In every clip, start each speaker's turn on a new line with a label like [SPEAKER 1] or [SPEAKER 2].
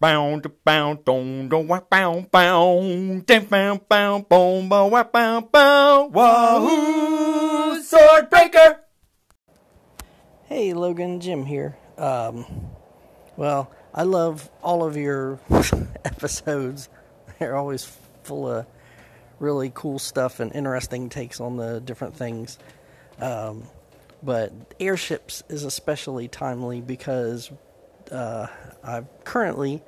[SPEAKER 1] Bound, bound, don, don, wah, bound, bound, ding, bound, bound, boom, bow, wah, bound, bound, wahoo, Swordbreaker.
[SPEAKER 2] Hey, Logan, Jim here. Um, well, I love all of your episodes. They're always full of really cool stuff and interesting takes on the different things. Um, but airships is especially timely because uh, I'm currently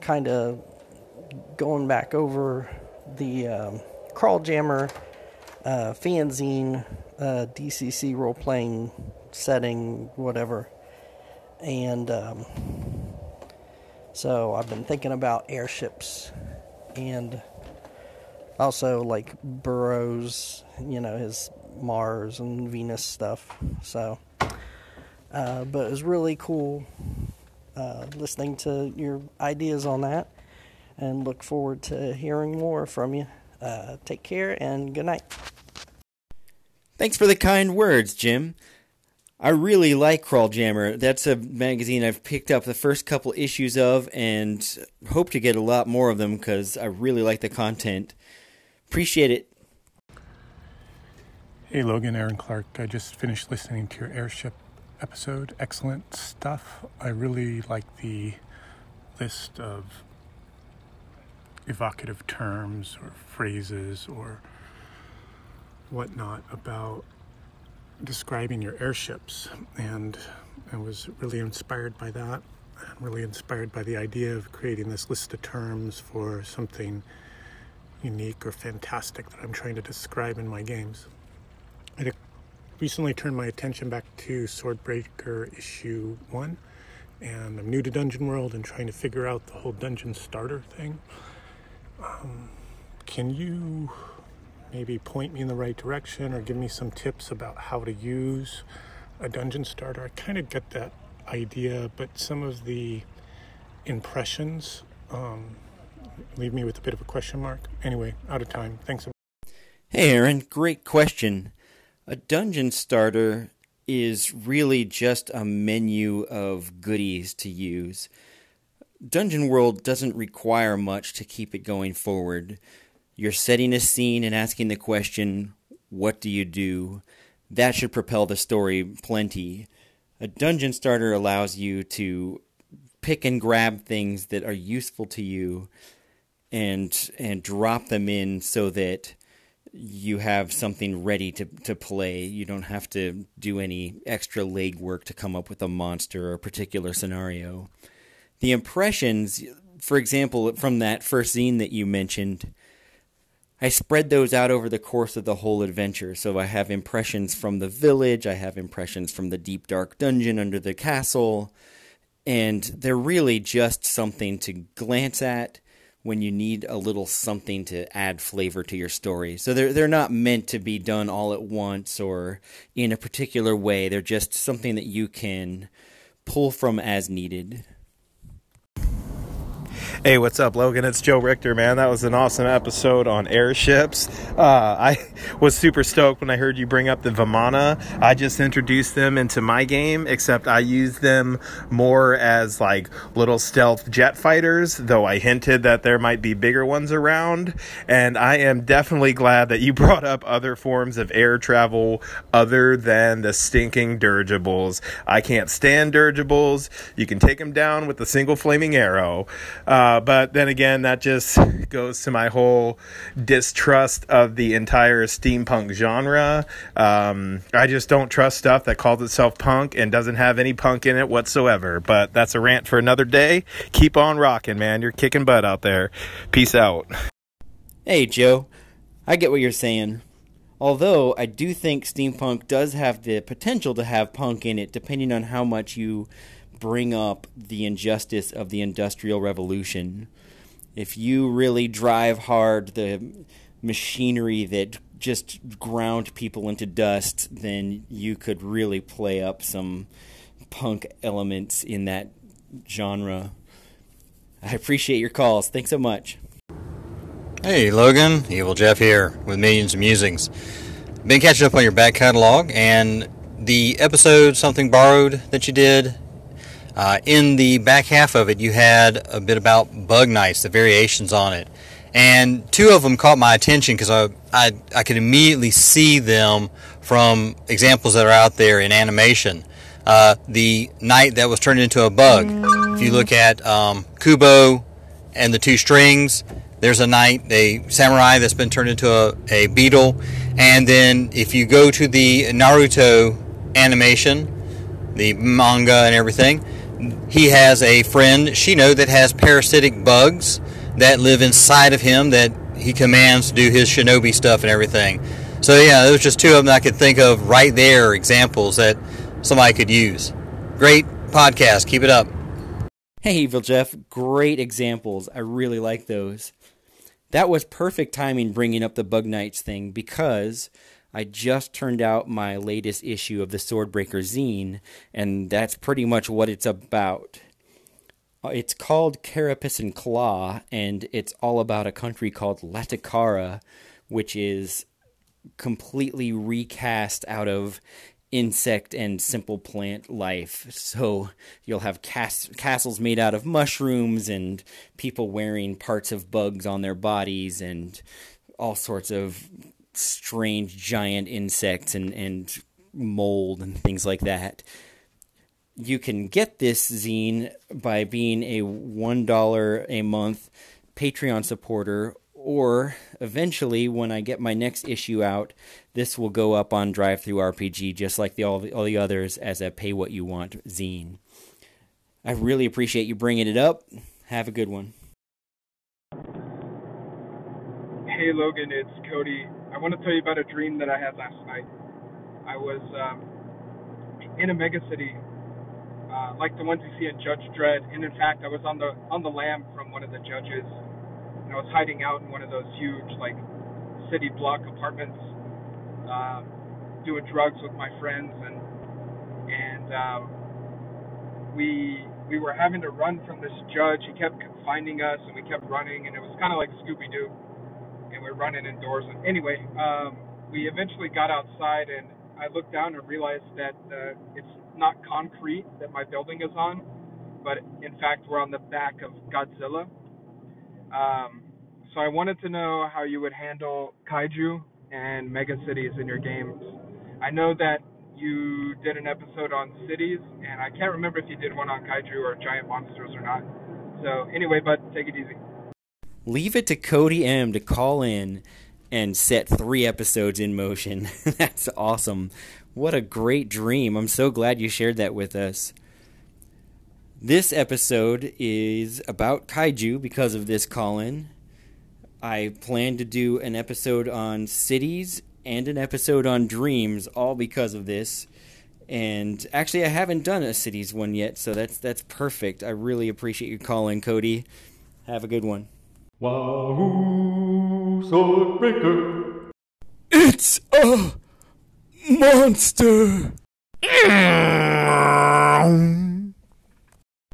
[SPEAKER 2] kind of going back over the um, Crawljammer uh, fanzine uh, DCC role playing setting, whatever. And um, so I've been thinking about airships and also like Burroughs, you know, his Mars and Venus stuff. So, uh, but it was really cool uh, listening to your ideas on that and look forward to hearing more from you. Uh, take care and good night.
[SPEAKER 1] Thanks for the kind words, Jim. I really like Crawljammer. That's a magazine I've picked up the first couple issues of and hope to get a lot more of them because I really like the content. Appreciate it.
[SPEAKER 3] Hey Logan, Aaron Clark. I just finished listening to your airship episode. Excellent stuff. I really like the list of evocative terms or phrases or whatnot about describing your airships. And I was really inspired by that. I'm really inspired by the idea of creating this list of terms for something unique or fantastic that I'm trying to describe in my games. Recently turned my attention back to Swordbreaker issue one, and I'm new to Dungeon World and trying to figure out the whole dungeon starter thing. Um, can you maybe point me in the right direction or give me some tips about how to use a dungeon starter? I kind of get that idea, but some of the impressions um, leave me with a bit of a question mark. Anyway, out of time. Thanks.
[SPEAKER 1] Hey, Aaron, great question. A dungeon starter is really just a menu of goodies to use. Dungeon World doesn't require much to keep it going forward. You're setting a scene and asking the question, What do you do? That should propel the story plenty. A dungeon starter allows you to pick and grab things that are useful to you and and drop them in so that you have something ready to, to play. You don't have to do any extra legwork to come up with a monster or a particular scenario. The impressions, for example, from that first scene that you mentioned, I spread those out over the course of the whole adventure. So I have impressions from the village, I have impressions from the deep dark dungeon under the castle, and they're really just something to glance at when you need a little something to add flavor to your story. So they're they're not meant to be done all at once or in a particular way. They're just something that you can pull from as needed.
[SPEAKER 4] Hey, what's up, Logan? It's Joe Richter, man. That was an awesome episode on airships. Uh, I was super stoked when I heard you bring up the Vimana. I just introduced them into my game, except I use them more as like little stealth jet fighters, though I hinted that there might be bigger ones around. And I am definitely glad that you brought up other forms of air travel other than the stinking dirigibles. I can't stand dirigibles. You can take them down with a single flaming arrow. Uh, uh, but then again, that just goes to my whole distrust of the entire steampunk genre. Um, I just don't trust stuff that calls itself punk and doesn't have any punk in it whatsoever. But that's a rant for another day. Keep on rocking, man. You're kicking butt out there. Peace out.
[SPEAKER 1] Hey, Joe. I get what you're saying. Although I do think steampunk does have the potential to have punk in it, depending on how much you bring up the injustice of the Industrial Revolution, if you really drive hard the machinery that just ground people into dust, then you could really play up some punk elements in that genre. I appreciate your calls. Thanks so much.
[SPEAKER 5] Hey, Logan. Evil Jeff here with Millions of Musings. Been catching up on your back catalog and the episode Something Borrowed that you did Uh, in the back half of it, you had a bit about bug knights, the variations on it. And two of them caught my attention because I, I, I could immediately see them from examples that are out there in animation. Uh, the knight that was turned into a bug. If you look at um, Kubo and the two strings, there's a knight, a samurai that's been turned into a, a beetle. And then if you go to the Naruto animation, the manga and everything, he has a friend, Shino, that has parasitic bugs that live inside of him that he commands to do his shinobi stuff and everything. So yeah, those just two of them I could think of right there, examples that somebody could use. Great podcast. Keep it up.
[SPEAKER 1] Hey, Evil Jeff, great examples. I really like those. That was perfect timing bringing up the Bug Knights thing because I just turned out my latest issue of the Swordbreaker zine, and that's pretty much what it's about. Uh, It's called Carapace and Claw, and it's all about a country called Latikara, which is completely recast out of insect and simple plant life. So you'll have cas- castles made out of mushrooms and people wearing parts of bugs on their bodies and all sorts of strange giant insects and, and mold and things like that. You can get this zine by being a $1 a month Patreon supporter or eventually when I get my next issue out, this will go up on DriveThruRPG just like the all, the all the others as a pay what you want zine. I really appreciate you bringing it up. Have a good one.
[SPEAKER 6] Hey Logan, it's Cody. I want to tell you about a dream that I had last night. I was um, in a mega city, uh, like the ones you see in Judge Dredd, and in fact, I was on the on the lam from one of the judges, and I was hiding out in one of those huge like city block apartments, um, doing drugs with my friends, and and um, we we were having to run from this judge. He kept finding us, and we kept running, and it was kind of like Scooby Doo and we are running indoors. And anyway, um, we eventually got outside, and I looked down and realized that uh, it's not concrete that my building is on, but in fact we're on the back of Godzilla. Um, so I wanted to know how you would handle kaiju and mega cities in your games. I know that you did an episode on cities, and I can't remember if you did one on kaiju or giant monsters or not. So anyway, but take it easy.
[SPEAKER 1] Leave it to Cody M to call in and set three episodes in motion. That's awesome. What a great dream. I'm so glad you shared that with us. This episode is about kaiju because of this call in. I plan to do an episode on cities and an episode on dreams, all because of this. And actually, I haven't done a cities one yet, so that's that's perfect. I really appreciate you calling, Cody. Have a good one.
[SPEAKER 7] Wahoo Swordbreaker.
[SPEAKER 1] It's a monster.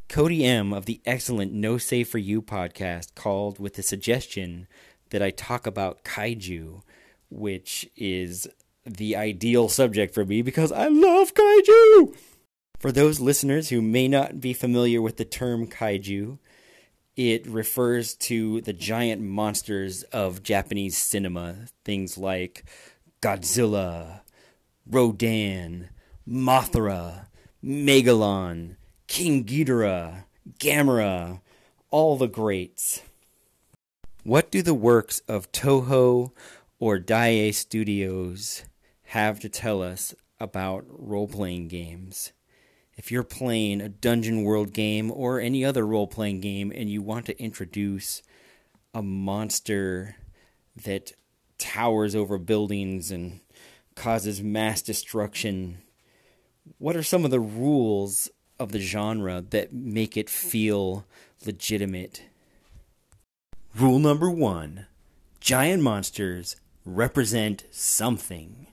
[SPEAKER 1] Cody M of the excellent No Save for You podcast called with the suggestion that I talk about kaiju, which is the ideal subject for me because I love kaiju. For those listeners who may not be familiar with the term kaiju, it refers to the giant monsters of Japanese cinema, things like Godzilla, Rodan, Mothra, Megalon, King Ghidorah, Gamera, all the greats. What do the works of Toho or Daiei Studios have to tell us about role playing games? If you're playing a Dungeon World game or any other role playing game and you want to introduce a monster that towers over buildings and causes mass destruction, what are some of the rules of the genre that make it feel legitimate? Rule number one giant monsters represent something.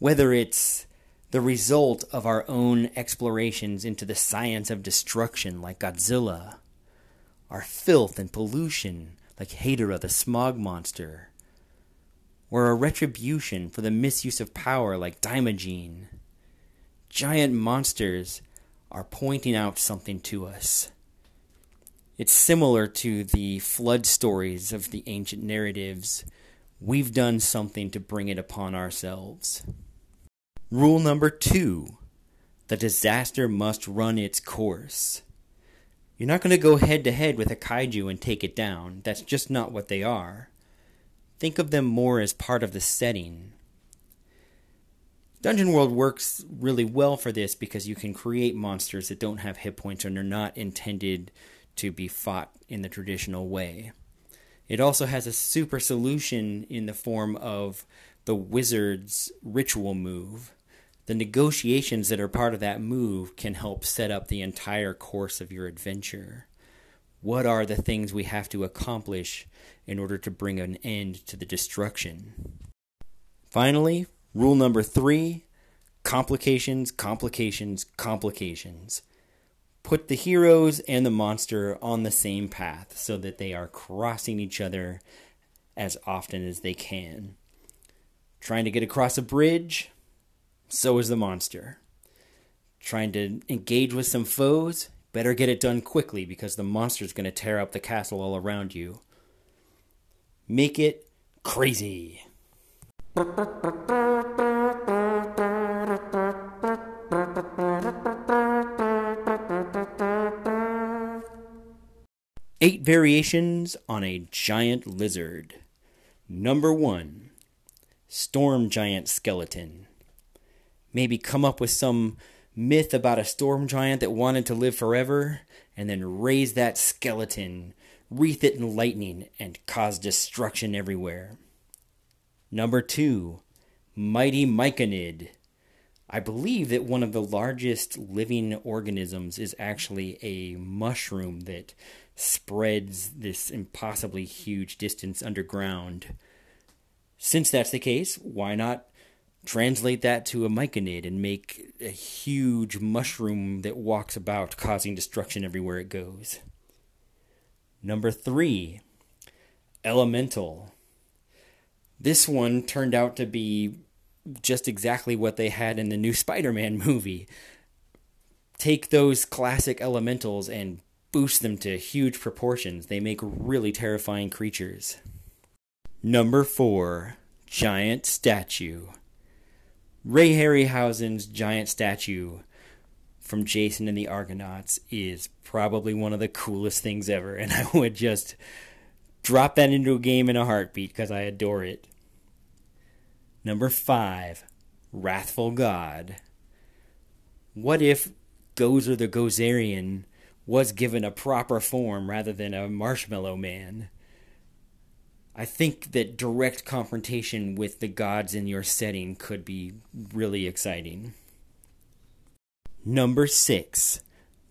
[SPEAKER 1] Whether it's the result of our own explorations into the science of destruction like Godzilla, our filth and pollution like Hedorah the smog monster, or a retribution for the misuse of power like Daimajin. Giant monsters are pointing out something to us. It's similar to the flood stories of the ancient narratives. We've done something to bring it upon ourselves. Rule number two the disaster must run its course. You're not going to go head to head with a kaiju and take it down. That's just not what they are. Think of them more as part of the setting. Dungeon World works really well for this because you can create monsters that don't have hit points and are not intended to be fought in the traditional way. It also has a super solution in the form of the wizard's ritual move. The negotiations that are part of that move can help set up the entire course of your adventure. What are the things we have to accomplish in order to bring an end to the destruction? Finally, rule number three complications, complications, complications. Put the heroes and the monster on the same path so that they are crossing each other as often as they can. Trying to get across a bridge, so is the monster. Trying to engage with some foes, better get it done quickly because the monster's going to tear up the castle all around you. Make it crazy. Eight variations on a giant lizard. Number one, storm giant skeleton maybe come up with some myth about a storm giant that wanted to live forever, and then raise that skeleton, wreath it in lightning, and cause destruction everywhere. Number two, Mighty Myconid. I believe that one of the largest living organisms is actually a mushroom that spreads this impossibly huge distance underground. Since that's the case, why not translate that to a myconid and make a huge mushroom that walks about causing destruction everywhere it goes. Number three, elemental. This one turned out to be just exactly what they had in the new Spider Man movie. Take those classic elementals and boost them to huge proportions. They make really terrifying creatures. Number four, giant statue. Ray Harryhausen's giant statue from Jason and the Argonauts is probably one of the coolest things ever, and I would just drop that into a game in a heartbeat because I adore it. Number five, Wrathful God. What if Gozer the Gozerian was given a proper form rather than a marshmallow man? I think that direct confrontation with the gods in your setting could be really exciting. Number six,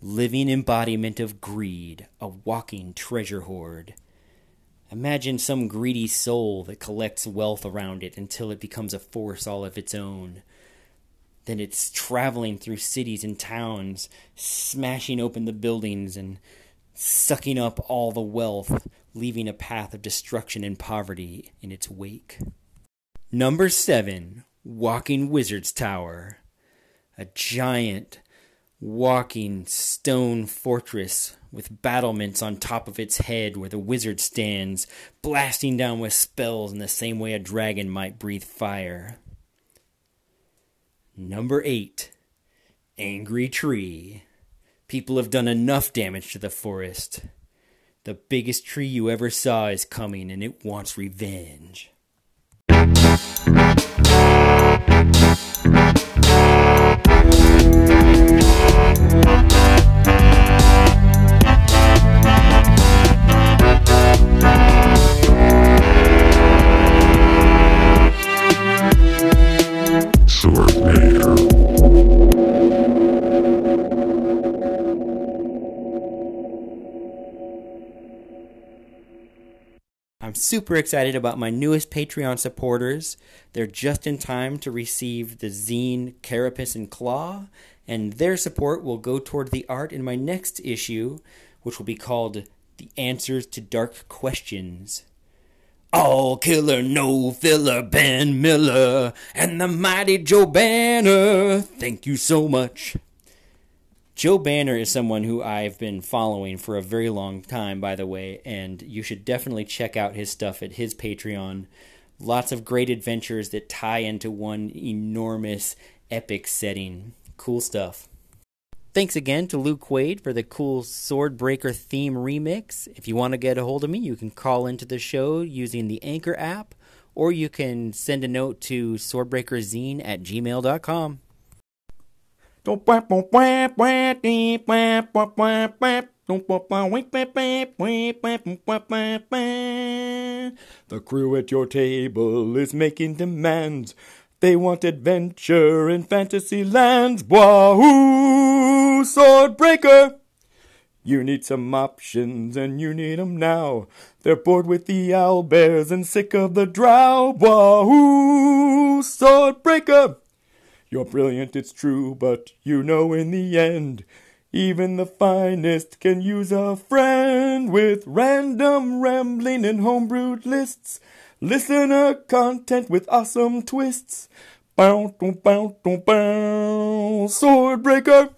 [SPEAKER 1] living embodiment of greed, a walking treasure hoard. Imagine some greedy soul that collects wealth around it until it becomes a force all of its own. Then it's traveling through cities and towns, smashing open the buildings and sucking up all the wealth, leaving a path of destruction and poverty in its wake. Number seven, Walking Wizard's Tower. A giant walking stone fortress with battlements on top of its head where the wizard stands, blasting down with spells in the same way a dragon might breathe fire. Number eight, Angry Tree. People have done enough damage to the forest. The biggest tree you ever saw is coming and it wants revenge. Super excited about my newest Patreon supporters. They're just in time to receive the zine Carapace and Claw, and their support will go toward the art in my next issue, which will be called The Answers to Dark Questions. All killer, no filler, Ben Miller, and the mighty Joe Banner. Thank you so much. Joe Banner is someone who I've been following for a very long time, by the way, and you should definitely check out his stuff at his Patreon. Lots of great adventures that tie into one enormous epic setting. Cool stuff. Thanks again to Luke Wade for the cool Swordbreaker theme remix. If you want to get a hold of me, you can call into the show using the Anchor app, or you can send a note to swordbreakerzine at gmail.com.
[SPEAKER 7] The crew at your table is making demands. They want adventure in fantasy lands. Wahoo! Swordbreaker! You need some options and you need 'em now. They're bored with the owlbears and sick of the drow. Wahoo! Swordbreaker! You're brilliant, it's true, but you know in the end, even the finest can use a friend with random rambling and homebrewed lists. Listener content with awesome twists. Bow, bow, bow, bow, Swordbreaker!